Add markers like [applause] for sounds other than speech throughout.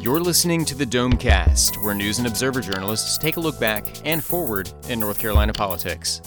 You're listening to the Domecast, where news and observer journalists take a look back and forward in North Carolina politics.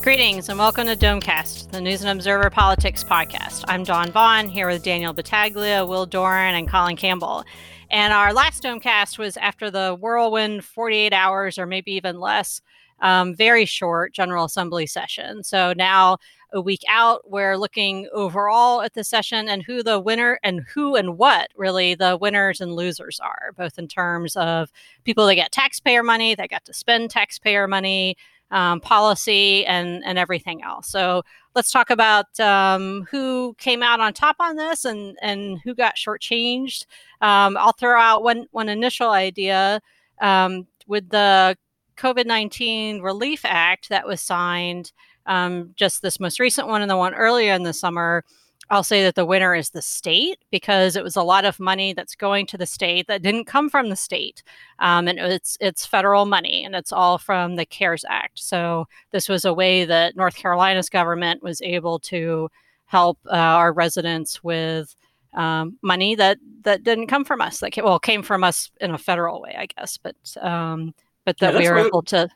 Greetings and welcome to Domecast, the News and Observer Politics podcast. I'm Dawn Vaughn here with Danielle Battaglia, Will Doran, and Colin Campbell. And our last Domecast was after the whirlwind 48 hours or maybe even less, um, very short General Assembly session. So now a week out. We're looking overall at the session and who the winner and who and what really the winners and losers are, both in terms of people that get taxpayer money, that got to spend taxpayer money, um, policy, and and everything else. So let's talk about um, who came out on top on this and and who got shortchanged. Um, I'll throw out one one initial idea um, with the COVID nineteen Relief Act that was signed um, just this most recent one and the one earlier in the summer, I'll say that the winner is the state because it was a lot of money that's going to the state that didn't come from the state, um, and it's it's federal money and it's all from the CARES Act. So this was a way that North Carolina's government was able to help uh, our residents with um, money that that didn't come from us. That came, well came from us in a federal way, I guess, but um, but that yeah, we were able to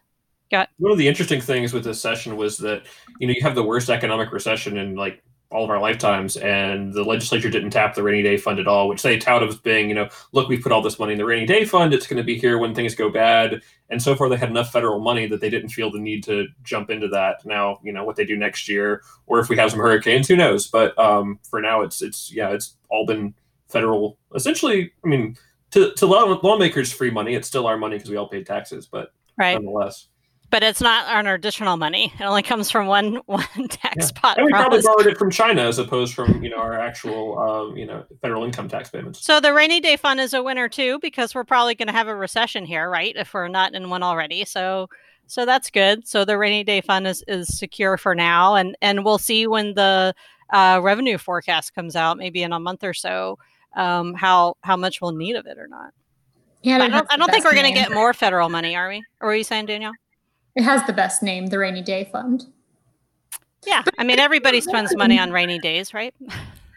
One of the interesting things with this session was that you know you have the worst economic recession in like all of our lifetimes, and the legislature didn't tap the rainy day fund at all, which they touted as being, you know, look, we put all this money in the rainy day fund. It's going to be here when things go bad. And so far, they had enough federal money that they didn't feel the need to jump into that. Now, you know, what they do next year, or if we have some hurricanes, who knows? But um, for now, it's it's yeah, it's all been federal. Essentially, I mean, to to law, lawmakers, free money. It's still our money because we all paid taxes, but right. nonetheless but it's not our additional money. It only comes from one [laughs] one tax yeah. pot. And we probably borrowed it from China as opposed from you know our actual um, you know federal income tax payments. So the rainy day fund is a winner too because we're probably going to have a recession here, right? If we're not in one already, so so that's good. So the rainy day fund is is secure for now, and and we'll see when the uh, revenue forecast comes out, maybe in a month or so, um, how how much we'll need of it or not. Yeah, I don't, I don't think we're going to get more federal money, are we? Or are you saying, Danielle? It has the best name, the Rainy Day Fund. Yeah, I mean everybody spends money on rainy days, right? [laughs]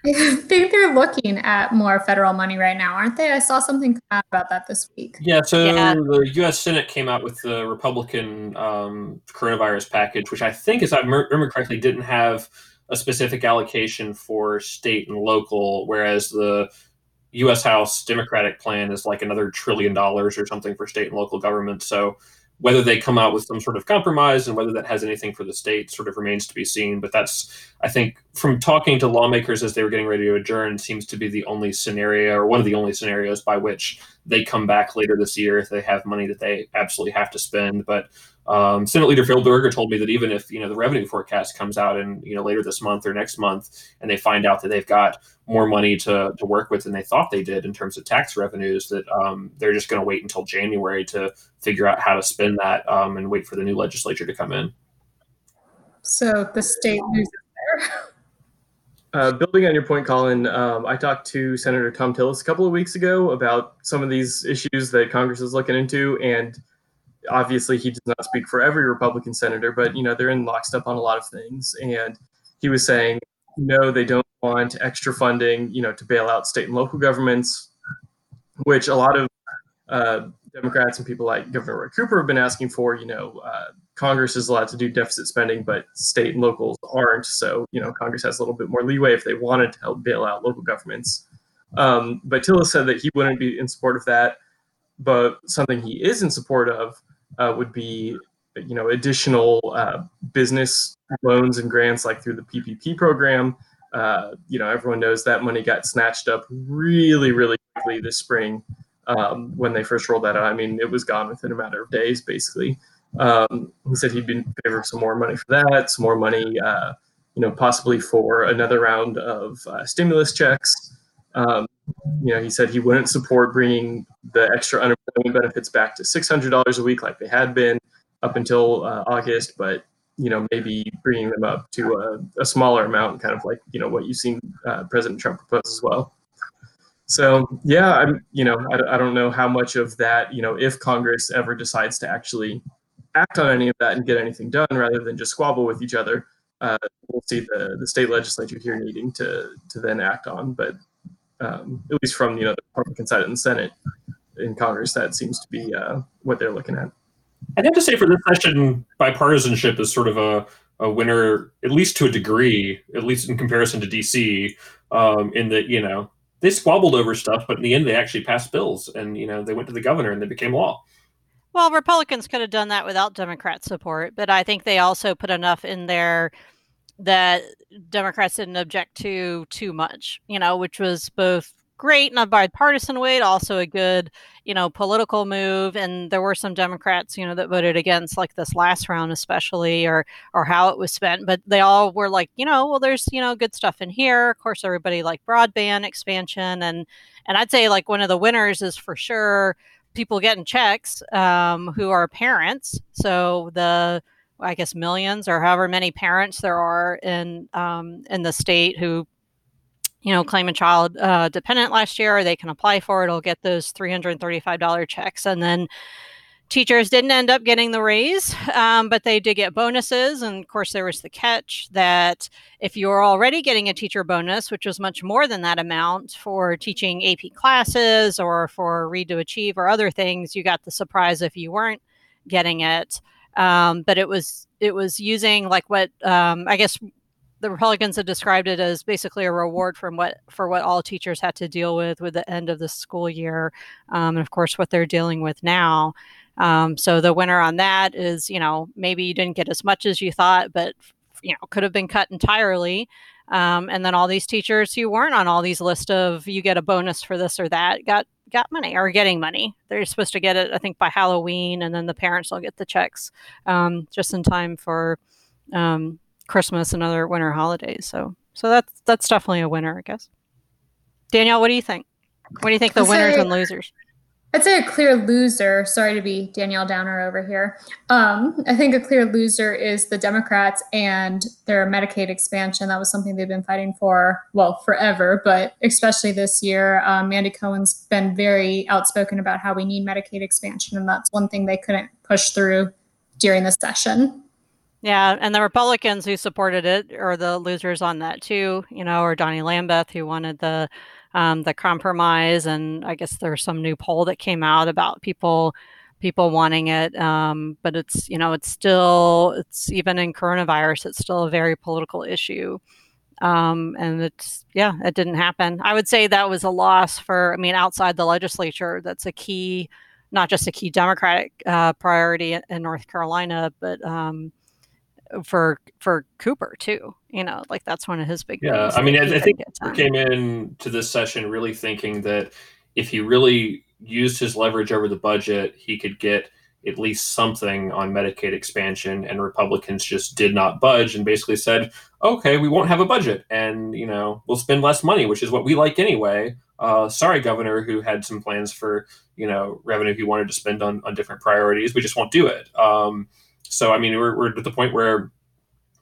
I think they're looking at more federal money right now, aren't they? I saw something about that this week. Yeah, so yeah. the U.S. Senate came out with the Republican um, coronavirus package, which I think, as I remember correctly, didn't have a specific allocation for state and local, whereas the U.S. House Democratic plan is like another trillion dollars or something for state and local government. So whether they come out with some sort of compromise and whether that has anything for the state sort of remains to be seen. But that's, I think, from talking to lawmakers as they were getting ready to adjourn, seems to be the only scenario or one of the only scenarios by which they come back later this year if they have money that they absolutely have to spend. But um, Senate Leader Phil Berger told me that even if you know the revenue forecast comes out in you know later this month or next month, and they find out that they've got more money to, to work with than they thought they did in terms of tax revenues, that um, they're just going to wait until January to figure out how to spend that um, and wait for the new legislature to come in. So the state loses there. Uh, building on your point, Colin, um, I talked to Senator Thom Tillis a couple of weeks ago about some of these issues that Congress is looking into, and obviously he does not speak for every Republican senator, but you know they're in lockstep on a lot of things. And he was saying, no, they don't want extra funding, you know, to bail out state and local governments, which a lot of uh, Democrats and people like Governor Roy Cooper have been asking for. You know, uh, Congress is allowed to do deficit spending, but state and locals aren't. So you know, Congress has a little bit more leeway if they wanted to help bail out local governments. Um, but Tillis said that he wouldn't be in support of that. But something he is in support of uh, would be you know additional uh, business loans and grants like through the PPP program. Uh, you know everyone knows that money got snatched up really really quickly this spring um, when they first rolled that out. I mean it was gone within a matter of days basically. Um, he said he'd be in favor of some more money for that, some more money, uh, you know, possibly for another round of uh, stimulus checks. Um, you know, he said he wouldn't support bringing the extra unemployment benefits back to $600 a week like they had been up until uh, August, but you know, maybe bringing them up to a, a, smaller amount, kind of like you know what you've seen uh, President Trump propose as well. So yeah, I'm you know I, I don't know how much of that you know if Congress ever decides to actually act on any of that and get anything done rather than just squabble with each other. uh, we'll see the, the state legislature here needing to to then act on. But um, at least from you know the Republican side in the Senate in Congress, that seems to be uh, what they're looking at. I'd have to say for this session, bipartisanship is sort of a, a winner, at least to a degree, at least in comparison to DC, um, in that you know they squabbled over stuff, but in the end they actually passed bills, and you know they went to the governor and they became law. Well, Republicans could have done that without Democrat support, but I think they also put enough in there that Democrats didn't object to too much, you know, which was both great in a bipartisan way, also a good, you know, political move. And there were some Democrats, you know, that voted against like this last round, especially, or or how it was spent. But they all were like, you know, well, there's you know good stuff in here. Of course, everybody like broadband expansion, and and I'd say like one of the winners is for sure people getting checks um, who are parents. So the I guess millions or however many parents there are in um, in the state who you know claim a child uh, dependent last year, they can apply for it. It'll get those three hundred and thirty five dollar checks, and then teachers didn't end up getting the raise, um, but they did get bonuses. And of course, there was the catch that if you were already getting a teacher bonus, which was much more than that amount for teaching AP classes or for Read to Achieve or other things, you got the surprise if you weren't getting it. Um, but it was it was using like what um, I guess the Republicans have described it as basically a reward from what for what all teachers had to deal with with the end of the school year, um, and of course what they're dealing with now. Um, so the winner on that is, you know, maybe you didn't get as much as you thought, but you know, could have been cut entirely. Um, and then all these teachers who weren't on all these lists of you get a bonus for this or that got got money or getting money. They're supposed to get it, I think, by Halloween, and then the parents will get the checks um, just in time for um, Christmas and other winter holidays. So, so that's that's definitely a winner, I guess. Danielle, what do you think? What do you think the winners and losers? I'd say a clear loser. Sorry to be Danielle Downer over here. Um, I think a clear loser is the Democrats and their Medicaid expansion. That was something they've been fighting for, well, forever, but especially this year. Um, Mandy Cohen's been very outspoken about how we need Medicaid expansion, and that's one thing they couldn't push through during the session. Yeah, and the Republicans who supported it are the losers on that too, you know, or Donnie Lambeth who wanted the um, the compromise, and I guess there's some new poll that came out about people people wanting it. Um, but it's you know it's still it's even in coronavirus, it's still a very political issue. Um, and it's yeah, it didn't happen. I would say that was a loss for I mean outside the legislature. That's a key, not just a key Democratic uh, priority in, North Carolina, but um, for for Cooper too. You know, like that's one of his big. Yeah, I mean, I, I think Cooper came in to this session really thinking that if he really used his leverage over the budget, he could get at least something on Medicaid expansion. And Republicans just did not budge and basically said, "Okay, we won't have a budget, and you know, we'll spend less money, which is what we like anyway." Uh, sorry, Governor, who had some plans for you know revenue he wanted to spend on on different priorities. We just won't do it. Um, so, I mean, we're, we're at the point where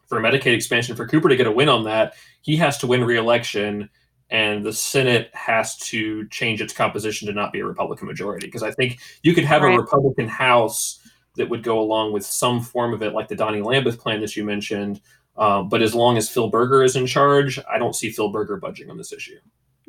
for Medicaid expansion, for Cooper to get a win on that, he has to win reelection, and the Senate has to change its composition to not be a Republican majority. Because I think you could have right. a Republican House that would go along with some form of it, like the Donnie Lambeth plan that you mentioned. Uh, but as long as Phil Berger is in charge, I don't see Phil Berger budging on this issue.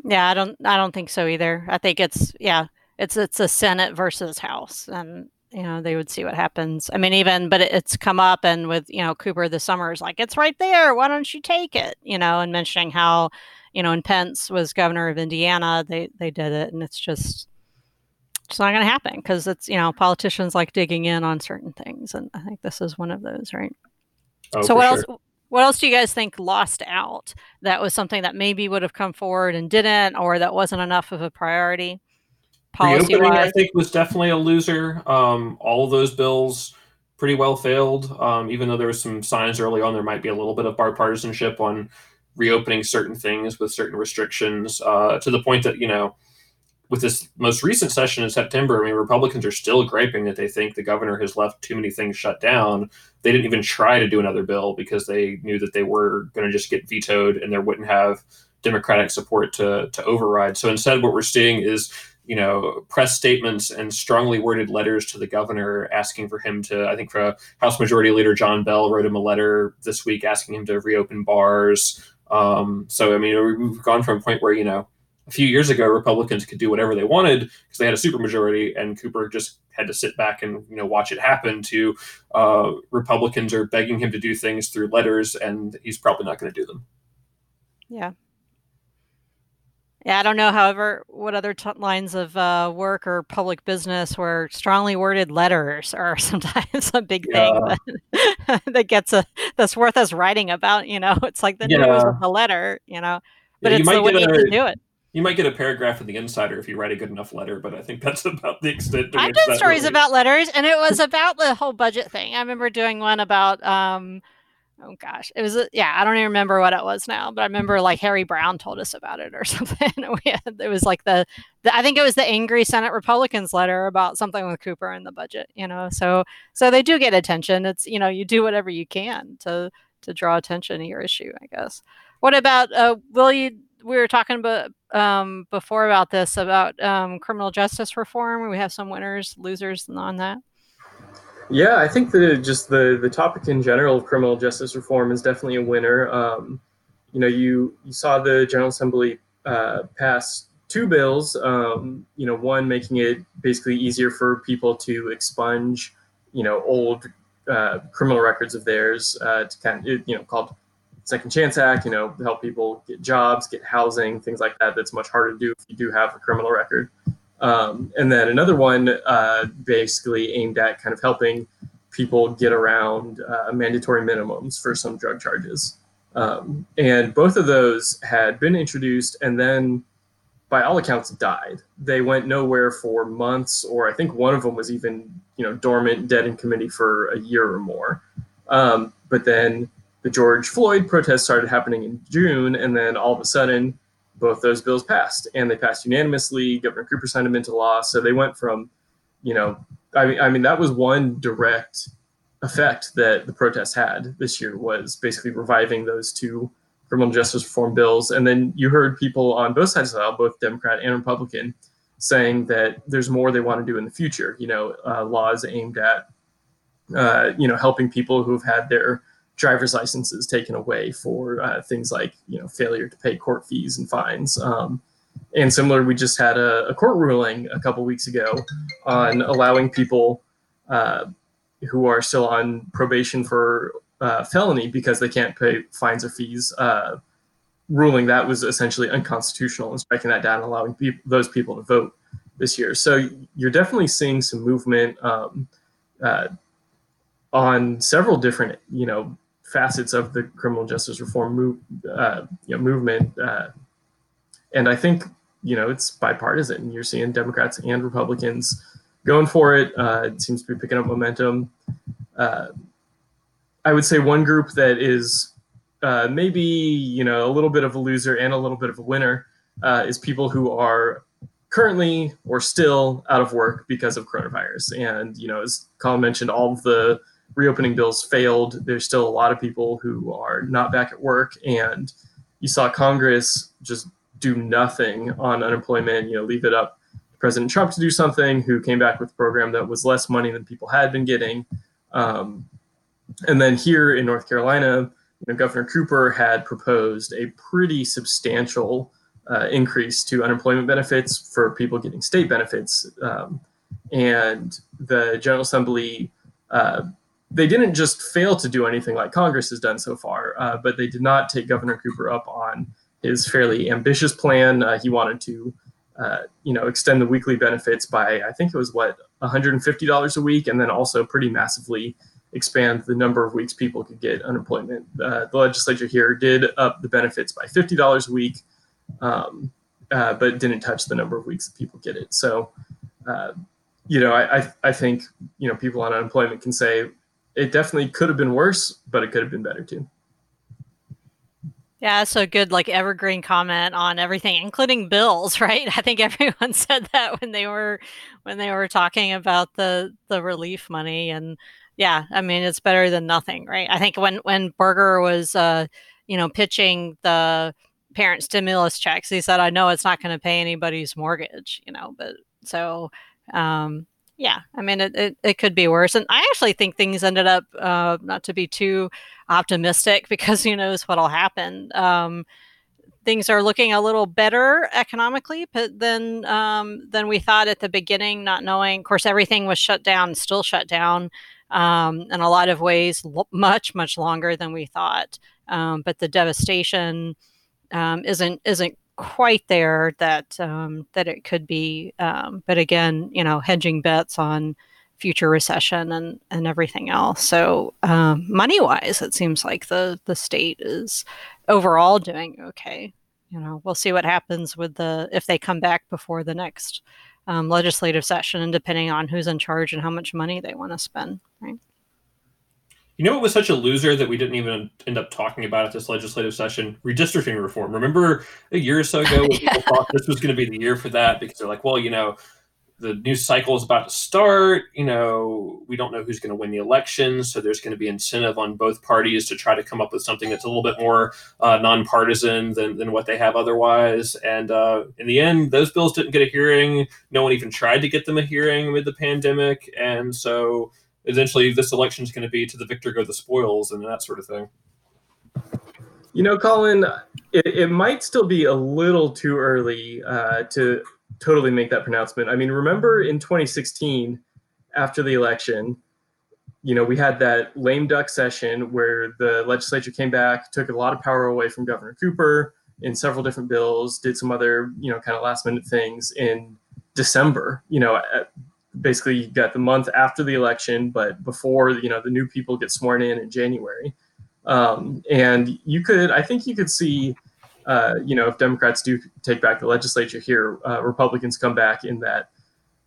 Yeah, I don't. I don't think so either. I think it's yeah, it's it's a Senate versus House, and you know they would see what happens. I mean even but it's come up and with you know cooper this summer is like it's right there. Why don't you take it? You know and mentioning how you know and pence was governor of indiana they they did it and it's just it's not going to happen because it's you know politicians like digging in on certain things and i think this is one of those right? Oh, so what sure. else what else do you guys think lost out that was something that maybe would have come forward and didn't or that wasn't enough of a priority policy Reopening, I think, was definitely a loser. Um, all of those bills pretty well failed. Um, even though there was some signs early on, there might be a little bit of bipartisanship on reopening certain things with certain restrictions. Uh, to the point that you know, with this most recent session in September, I mean, Republicans are still griping that they think the governor has left too many things shut down. They didn't even try to do another bill because they knew that they were going to just get vetoed and there wouldn't have Democratic support to to override. So instead, what we're seeing is you know, press statements and strongly worded letters to the governor asking for him to. I think for uh, House Majority Leader John Bell wrote him a letter this week asking him to reopen bars. Um, so I mean, we've gone from a point where you know a few years ago Republicans could do whatever they wanted because they had a supermajority, and Cooper just had to sit back and you know watch it happen. To uh, Republicans are begging him to do things through letters, and he's probably not going to do them. Yeah, yeah, I don't know. However, what other t- lines of uh, work or public business where strongly worded letters are [laughs] sometimes a big thing that, [laughs] that gets a that's worth us writing about. You know, it's like the yeah. news of the letter. You know, but yeah, it's the way a, to do it. You might get a paragraph in the Insider if you write a good enough letter, but I think that's [laughs] about the extent. I've done stories really... about letters, and it was about the whole budget thing. I remember doing one about. Um, oh gosh. It was yeah i don't even remember what it was now but i remember like harry Brown told us about it or [laughs] something. Had, it was like the, the, i think it was the angry senate republicans letter about something with cooper and the budget you know? So so they do get attention. It's you know you do whatever you can to to draw attention to your issue i guess. What about uh will you we were talking about um before about this about um criminal justice reform. We have some winners losers on that yeah, I think the just the the topic in general of criminal justice reform is definitely a winner. Um, you know, you you saw the General Assembly uh, pass two bills. Um, you know, one making it basically easier for people to expunge, you know, old uh, criminal records of theirs uh, to kind of you know called Second Chance Act. You know, help people get jobs, get housing, things like that. That's much harder to do if you do have a criminal record. Um, and then another one uh, basically aimed at kind of helping people get around uh, mandatory minimums for some drug charges. Um, and both of those had been introduced and then, by all accounts, died. They went nowhere for months, or I think one of them was even, you know, dormant, dead in committee for a year or more. Um, but then the George Floyd protests started happening in June, and then all of a sudden, both those bills passed and they passed unanimously. Governor Cooper signed them into law. So they went from, you know, I mean, I mean that was one direct effect that the protests had this year was basically reviving those two criminal justice reform bills. And then you heard people on both sides of the aisle, both Democrat and Republican, saying that there's more they want to do in the future. You know, uh, laws aimed at, uh, you know, helping people who've had their driver's licenses taken away for uh, things like you know failure to pay court fees and fines. Um, and similar, we just had a, a, court ruling a couple weeks ago on allowing people uh, who are still on probation for uh, felony because they can't pay fines or fees. Uh, ruling that was essentially unconstitutional and striking that down, allowing pe- those people to vote this year. So you're definitely seeing some movement um, uh, on several different, you know, facets of the criminal justice reform move, uh, you know, movement. Uh, and I think you know it's bipartisan. You're seeing Democrats and Republicans going for it. Uh, it seems to be picking up momentum. Uh, I would say one group that is uh, maybe you know a little bit of a loser and a little bit of a winner uh, is people who are currently or still out of work because of coronavirus. And you know, as Colin mentioned, all of the reopening bills failed. There's still a lot of people who are not back at work, and you saw Congress just do nothing on unemployment. You know, leave it up to President Trump to do something, who came back with a program that was less money than people had been getting. Um, and then here in North Carolina, you know, Governor Cooper had proposed a pretty substantial uh, increase to unemployment benefits for people getting state benefits. Um, and the General Assembly uh, they didn't just fail to do anything like Congress has done so far, uh, but they did not take Governor Cooper up on his fairly ambitious plan. Uh, he wanted to, uh, you know, extend the weekly benefits by I think it was what $150 a week, and then also pretty massively expand the number of weeks people could get unemployment. Uh, the legislature here did up the benefits by $50 a week, um, uh, but didn't touch the number of weeks that people get it. So. Uh, you know, I, I think you know people on unemployment can say it definitely could have been worse, but it could have been better too. Yeah, so good like evergreen comment on everything, including bills, [laughs] right? I think everyone [laughs] said that when they were when they were talking about the the relief money and yeah, I mean it's better than nothing, right? I think when when Berger was uh, you know, pitching the parent stimulus checks. He said, "I know it's not going to pay anybody's mortgage, you know, but so." Um, yeah, I mean, it, it, it, could be worse. And I actually think things ended up, uh, not to be too optimistic [laughs] because who knows what'll happen. Um, things are looking a little better economically but than um, than we thought at the beginning, not knowing. Of course, everything was shut down, still shut down um, in a lot of ways, much much longer than we thought. Um, but the devastation um, isn't isn't quite there that um, that it could be. Um, but again, you know, hedging bets on future recession and and everything else. So um, money wise, it seems like the the state is overall doing okay. You know, we'll see what happens with the if they come back before the next um, legislative session, and depending on who's in charge and how much money they want to spend. Right. You know what was such a loser that we didn't even end up talking about at this legislative session? Redistricting reform. Remember a year or so ago, yeah. [laughs] people thought this was going to be the year for that because they're like, well, you know, the new cycle is about to start. You know, we don't know who's going to win the election, so there's going to be incentive on both parties to try to come up with something that's a little bit more uh, nonpartisan than, than what they have otherwise. And uh, in the end, those bills didn't get a hearing. No one even tried to get them a hearing amid the pandemic, and so eventually, this election is going to be to the victor go the spoils and that sort of thing. You know, Colin, it, it might still be a little too early uh, to totally make that pronouncement. I mean, remember in 2016, after the election, you know, we had that lame duck session where the legislature came back, took a lot of power away from Governor Cooper in several different bills, did some other, you know, kind of last minute things in December. You know, basically you got the month after the election, but before, you know, the new people get sworn in in January. Um, and you could, I think you could see uh, you know, if Democrats do take back the legislature here, uh, Republicans come back in that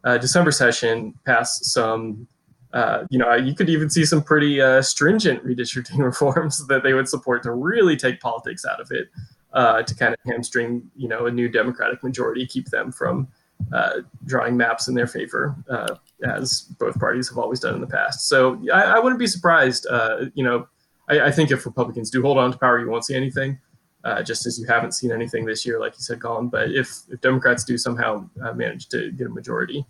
uh, December session, pass some, uh, you know, you could even see some pretty uh, stringent redistricting [laughs] reforms that they would support to really take politics out of it, to kind of hamstring, you know, a new Democratic majority, keep them from drawing maps in their favor, as both parties have always done in the past. So I, I wouldn't be surprised, you know. I, I think if Republicans do hold on to power, you won't see anything uh, just as you haven't seen anything this year, like you said, Colin. But if, if Democrats do somehow uh, manage to get a majority,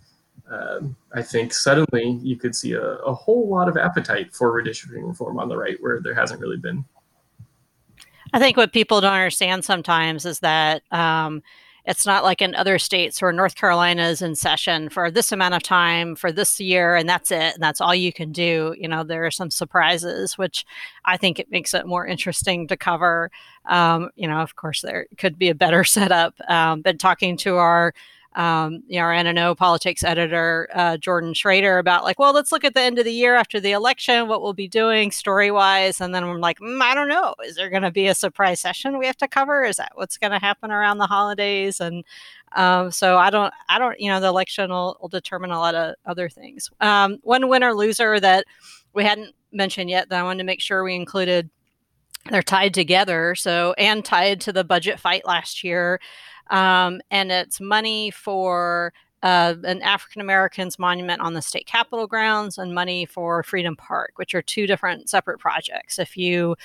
um, I think suddenly you could see a, a, whole lot of appetite for redistricting reform on the right where there hasn't really been. I think what people don't understand sometimes is that um, it's not like in other states where North Carolina is in session for this amount of time for this year and that's it and that's all you can do. You know, there are some surprises, which I think it makes it more interesting to cover. Um, you know, of course, there could be a better [laughs] setup. Um, but talking to our um, you know, our NNO politics editor, uh, Jordan Schrader, about like, well, let's look at the end of the year after the election, what we'll be doing story wise. And then I'm like, mm, I don't know. Is there going to be a surprise session we have to cover? Is that what's going to happen around the holidays? And um, so I don't, I don't, you know, the election will, will determine a lot of other things. Um, one winner loser that we hadn't mentioned yet that I wanted to make sure we included they're tied together. So, and tied to the budget fight last year um, and it's money for uh, an African Americans monument on the state capitol grounds and money for Freedom Park, which are two different separate projects. If you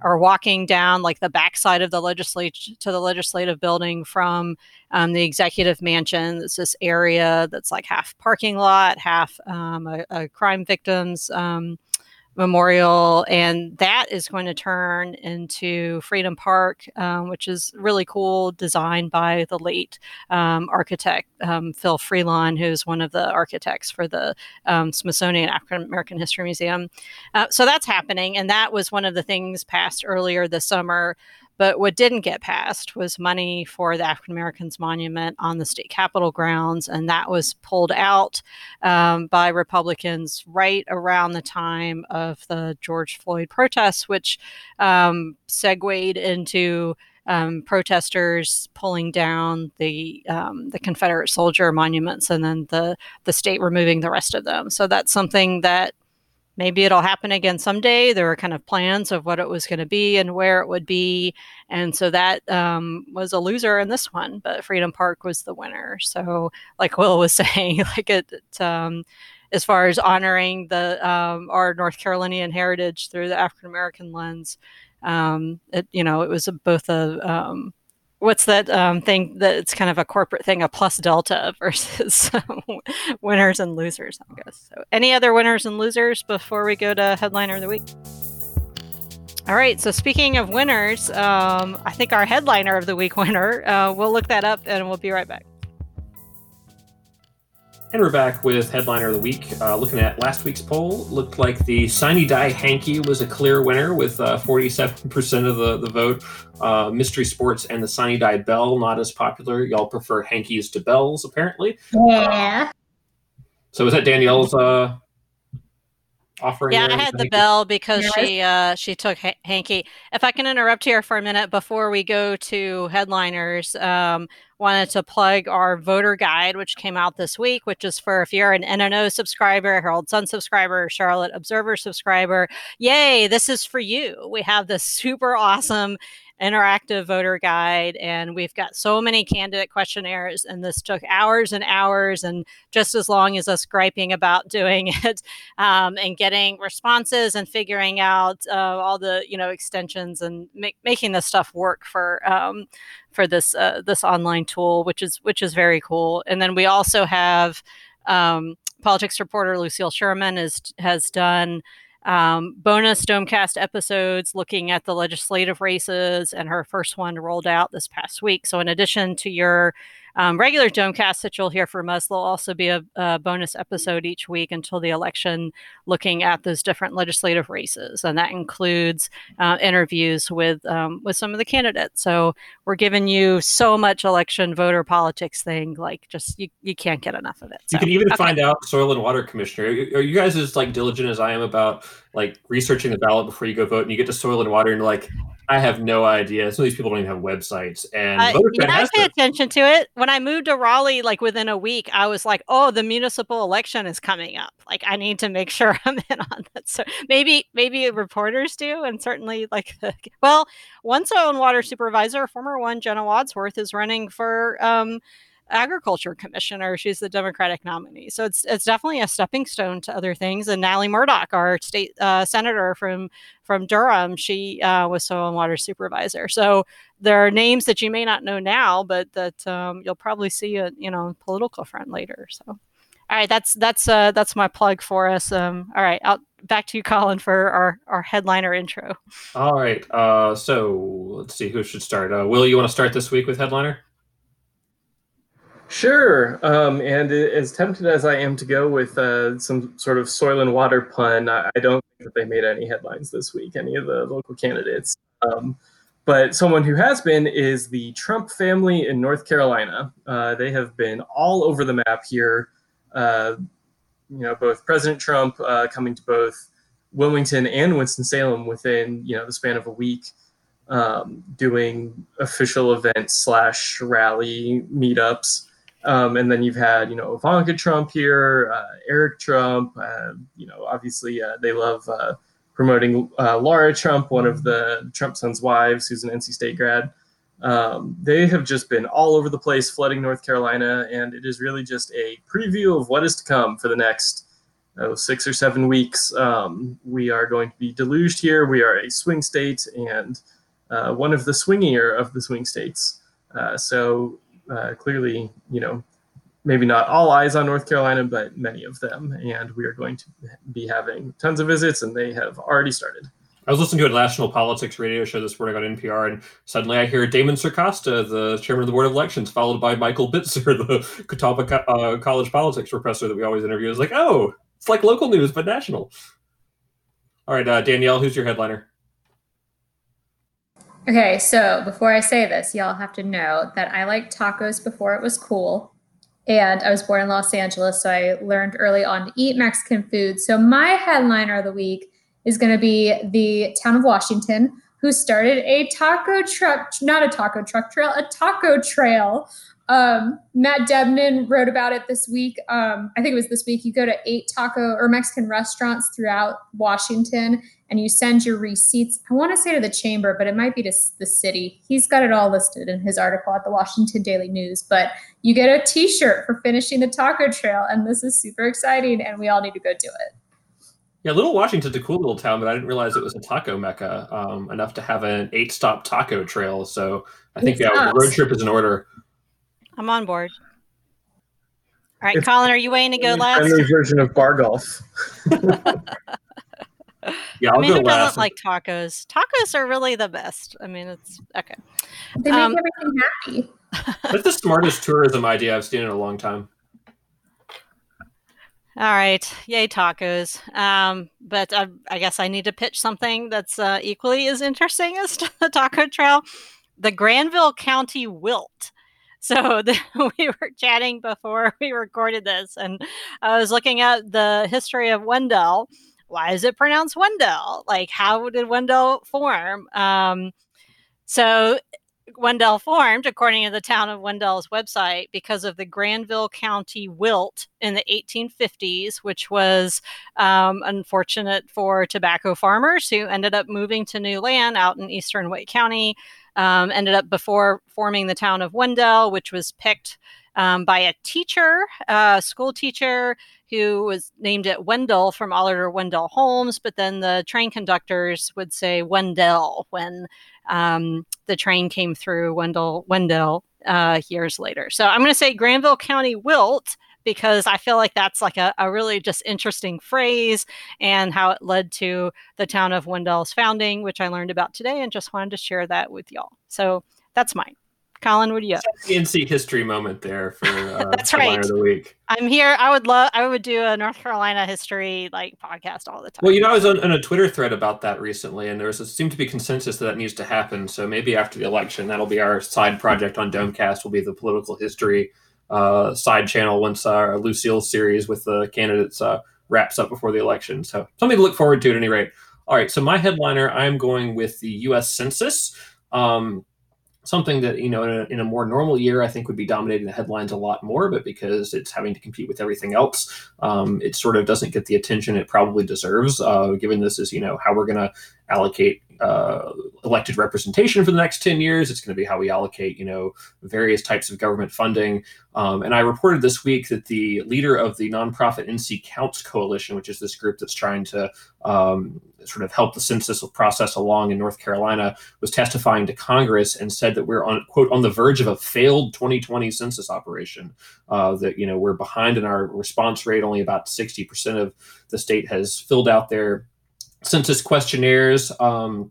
are walking down like the backside of the legislature to the legislative building from um, the executive mansion, it's this area that's like half parking lot, half um, a, a, crime victims um, memorial, and that is going to turn into Freedom Park, um, which is really cool, designed by the late um, architect um, Phil Freelon, who's one of the architects for the um, Smithsonian African American History Museum. Uh, so that's happening, and that was one of the things passed earlier this summer but what didn't get passed was money for the African Americans Monument on the state capitol grounds, and that was pulled out um, by Republicans right around the time of the George Floyd protests, which um, segued into um, protesters pulling down the um, the Confederate soldier monuments, and then the the state removing the rest of them. So that's something that maybe it'll happen again someday. There were kind of plans of what it was going to be and where it would be. And so that um, was a loser in this one, but Freedom Park was the winner. So, like Will was [laughs] saying, like it, it um, as far as honoring the um, our North Carolinian heritage through the African American lens, um, it, you know, it was a, both a um, what's that um, thing that it's kind of a corporate thing, a plus delta [laughs] versus winners and losers, I guess. So, any other winners and losers before we go to headliner of the week? All right. So speaking of winners, um, I think our headliner of the week [laughs] winner. Uh, we'll look that up and we'll be right back. And we're back with headliner of the week. Uh, looking at last week's poll, looked like the Sine Die Hanky was a clear winner with uh, 47% of the, the vote. Uh, Mystery Sports and the Sine Die Bell not as popular. Y'all prefer hankies to bells, apparently. Yeah. So is that Danielle's uh, offering? Yeah, I had the hanky? bell because Yes. she uh, she took ha- hanky. If I can interrupt here for a minute before we go to headliners, um, wanted to plug our voter guide, which came out this week, which is for if you're an NNO subscriber, Herald Sun subscriber, Charlotte Observer subscriber. Yay! This is for you. We have this super awesome interactive voter guide and we've got so many candidate questionnaires and this took hours and hours and just as long as us griping about [laughs] doing it um, and getting responses and figuring out uh, all the you know extensions and ma- making this stuff work for um, for this uh, this online tool, which is which is very cool. And then we also have um, politics reporter Lucille Sherman is has done um, bonus Domecast episodes looking at the legislative races, and her first one rolled out this past week. So, in addition to your um, regular Domecast that you'll hear from us, there'll also be a, a bonus episode each week until the election, looking at those different legislative races, and that includes uh, interviews with um, with some of the candidates. So, we're giving you so much election voter politics thing, like just you, you can't get enough of it. You can even okay. find out soil and water commissioner. Are you guys as like diligent as I am about like researching the ballot before you go vote? And you get to soil and water, and you're like, I have no idea. Some of these people don't even have websites, and yeah, I pay them. attention to it. When I moved to Raleigh, like within a week, I was like, "Oh, the municipal election is coming up. Like, I need to make [laughs] sure I'm in on that." So maybe, maybe reporters do, and certainly, like, [laughs] the, well, one soil and water supervisor, former one, Jenna Wadsworth, is running for um, agriculture commissioner. She's the Democratic nominee, so it's it's definitely a stepping stone to other things. And Natalie Murdock, our state uh, senator from from Durham, she uh, was soil and water supervisor. So there are names that you may not know now, but that um, you'll probably see a you know political front later. So, all right, that's that's uh, that's my plug for us. Um, all right, out back to you, Colin, for our our headliner intro. All right. Uh, so let's see who should start. Uh, Will, you want to start this week with headliner? Sure. Um, and as tempted as I am to go with uh, some sort of soil and water pun, I, don't think that they made any headlines this week, any of the local candidates. Um, but someone who has been is the Trump family in North Carolina. Uh, they have been all over the map here. Uh, you know, both President Trump uh, coming to both Wilmington and Winston-Salem within, you know, the span of a week um, doing official events slash rally meetups. Um, and then you've had, you know, Ivanka Trump here, uh, Eric Trump. Uh, you know, obviously uh, they love uh, promoting uh, Laura Trump, one of the Trump son's wives, who's an NC State grad. Um, they have just been all over the place, flooding North Carolina, and it is really just a preview of what is to come for the next oh, six or seven weeks. Um, we are going to be deluged here. We are a swing state and uh, one of the swingier of the swing states. So uh, clearly, you know, maybe not all eyes on North Carolina, but many of them. And we are going to be having tons of visits, and they have already started. I was listening to a national politics radio show this morning on NPR, and suddenly I hear Damon Circosta, the chairman of the board of elections, followed by Michael Bitzer, [laughs] the Catawba uh, College politics professor that we always interview. It's like, oh, it's like local news but national. All right, uh, Danielle, who's your headliner? Okay, so before I say this, y'all have to know that I liked tacos before it was cool. And I was born in Los Angeles, so I learned early on to eat Mexican food. So my headliner of the week is going to be the town of Washington, who started a taco truck, not a taco truck trail, a taco trail. Um, Matt Debnan wrote about it this week. Um, I think it was this week. You go to eight taco or Mexican restaurants throughout Washington and you send your receipts. I want to say to the chamber, but it might be to the city. He's got it all listed in his article at the Washington Daily News. But you get a T-shirt for finishing the taco trail, and this is super exciting, and we all need to go do it. Yeah, Little Washington's a cool little town, but I didn't realize it was a taco mecca um, enough to have an eight stop taco trail. So I think yeah, road trip is in order. I'm on board. All right, it's Colin, are you waiting to go last? Friendly version of bar golf. [laughs] yeah, I'll I mean, go who last. doesn't like tacos? Tacos are really the best. I mean, it's okay. They make Um, everything happy. That's the smartest tourism idea I've seen in a long time. All right, yay tacos. Um, but I, I guess I need to pitch something that's uh, equally as interesting as [laughs] the taco trail: the Granville County Wilt. So [laughs] the, we were chatting before we recorded this, and I was looking at the history of Wendell. Why is it pronounced Wendell? Like, how did Wendell form? Um, so Wendell formed, according to the town of Wendell's website, because of the Granville County wilt in the 1850s, which was um, unfortunate for tobacco farmers who ended up moving to new land out in eastern Wake County. Um, ended up before forming the town of Wendell, which was picked um, by a teacher, a school teacher who was named it Wendell from Oliver Wendell Holmes, but then the train conductors would say Wendell when um, the train came through Wendell Wendell uh, years later. So I'm going to say Granville County Wilt because I feel like that's like a, a really just interesting phrase and how it led to the town of Wendell's founding, which I learned about today and just wanted to share that with y'all. So that's mine. Colin, what do you have? NC history moment there for [laughs] uh, That's right. of the week. I'm here. I would love. I would do a North Carolina history like podcast all the time. Well, you know, I was on, on a Twitter thread about that recently, and there was a, seemed to be consensus that that needs to happen. So maybe after the election, that'll be our side project on Domecast. Will be the political history uh, side channel once our Lucille series with the candidates uh, wraps up before the election. So something to look forward to at any rate. All right, so my headliner, I'm going with the U.S. Census. Um, something that you know in a, in a, more normal year i think would be dominating the headlines a lot more but because it's having to compete with everything else um, it sort of doesn't get the attention it probably deserves uh, given this is you know how we're going to allocate uh, elected representation for the next 10 years it's going to be how we allocate you know various types of government funding um, and i reported this week that the leader of the nonprofit nc counts coalition which is this group that's trying to um, sort of help the census process along in North Carolina, was testifying to Congress and said that we're on quote on the verge of a failed 2020 census operation. Uh, that you know we're behind in our response rate. Only about 60 percent of the state has filled out their census questionnaires, um,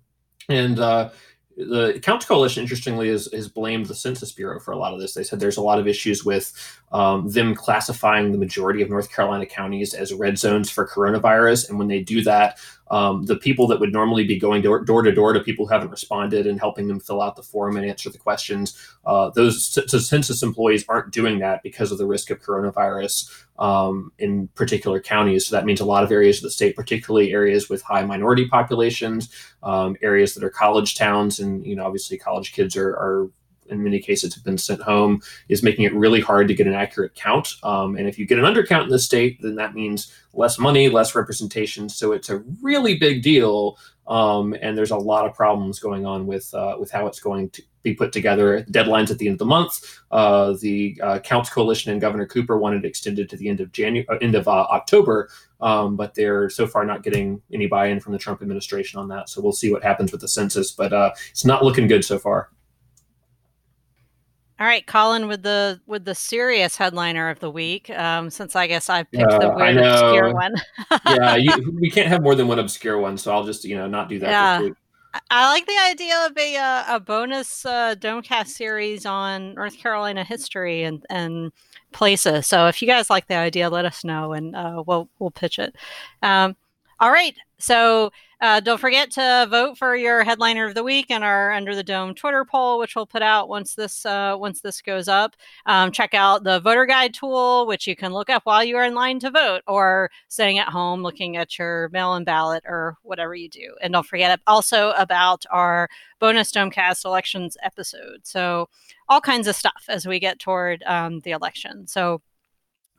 and uh, the Counts Coalition, interestingly, has, has blamed the Census Bureau for a lot of this. They said there's a lot of issues with um, them classifying the majority of North Carolina counties as red zones for coronavirus. And when they do that, um, the people that would normally be going door, door to door to people who haven't responded and helping them fill out the form and answer the questions, uh, those census employees aren't doing that because of the risk of coronavirus um, in particular counties. So that means a lot of areas of the state, particularly areas with high minority populations, um, areas that are college towns, and you know obviously college kids are, are in many cases have been sent home is making it really hard to get an accurate count. Um, and if you get an undercount in the state, then that means less money, less representation. So it's a really big deal. Um, and there's a lot of problems going on with uh, with how it's going to be put together. Deadlines at the end of the month. Uh, the uh, Counts Coalition and Governor Cooper wanted extended to the end of January, end of uh, October, um, but they're so far not getting any buy-in from the Trump administration on that. So we'll see what happens with the census, but uh, it's not looking good so far. All right, Colin, with the with the serious headliner of the week, um, since I guess I picked Uh, the weird obscure one. yeah, you, [laughs] we can't have more than one obscure one, so I'll just you know not do that. Yeah. I- like the idea of a uh, a bonus uh, Domecast series on North Carolina history and and places. So if you guys like the idea, let us know and uh, we'll we'll pitch it. Um, all right. So uh, don't forget to vote for your headliner of the week in our Under the Dome Twitter poll, which we'll put out once this uh, once this goes up. Um, check out the voter guide tool, which you can look up while you are in line to vote, or sitting at home looking at your mail-in ballot or whatever you do. And don't forget also about our bonus Domecast elections episode. So all kinds of stuff as we get toward um, the election. So.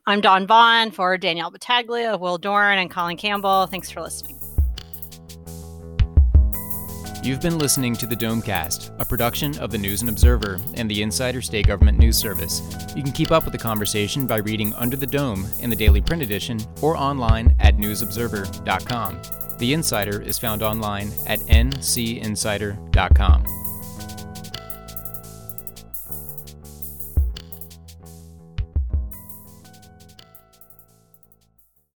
I'm Dawn Vaughn for Danielle Battaglia, Will Doran, and Colin Campbell. Thanks for listening. You've been listening to the Domecast, a production of the News and Observer and the Insider State Government News Service. You can keep up with the conversation by reading Under the Dome in the daily print edition or online at newsobserver.com. The Insider is found online at ncinsider.com.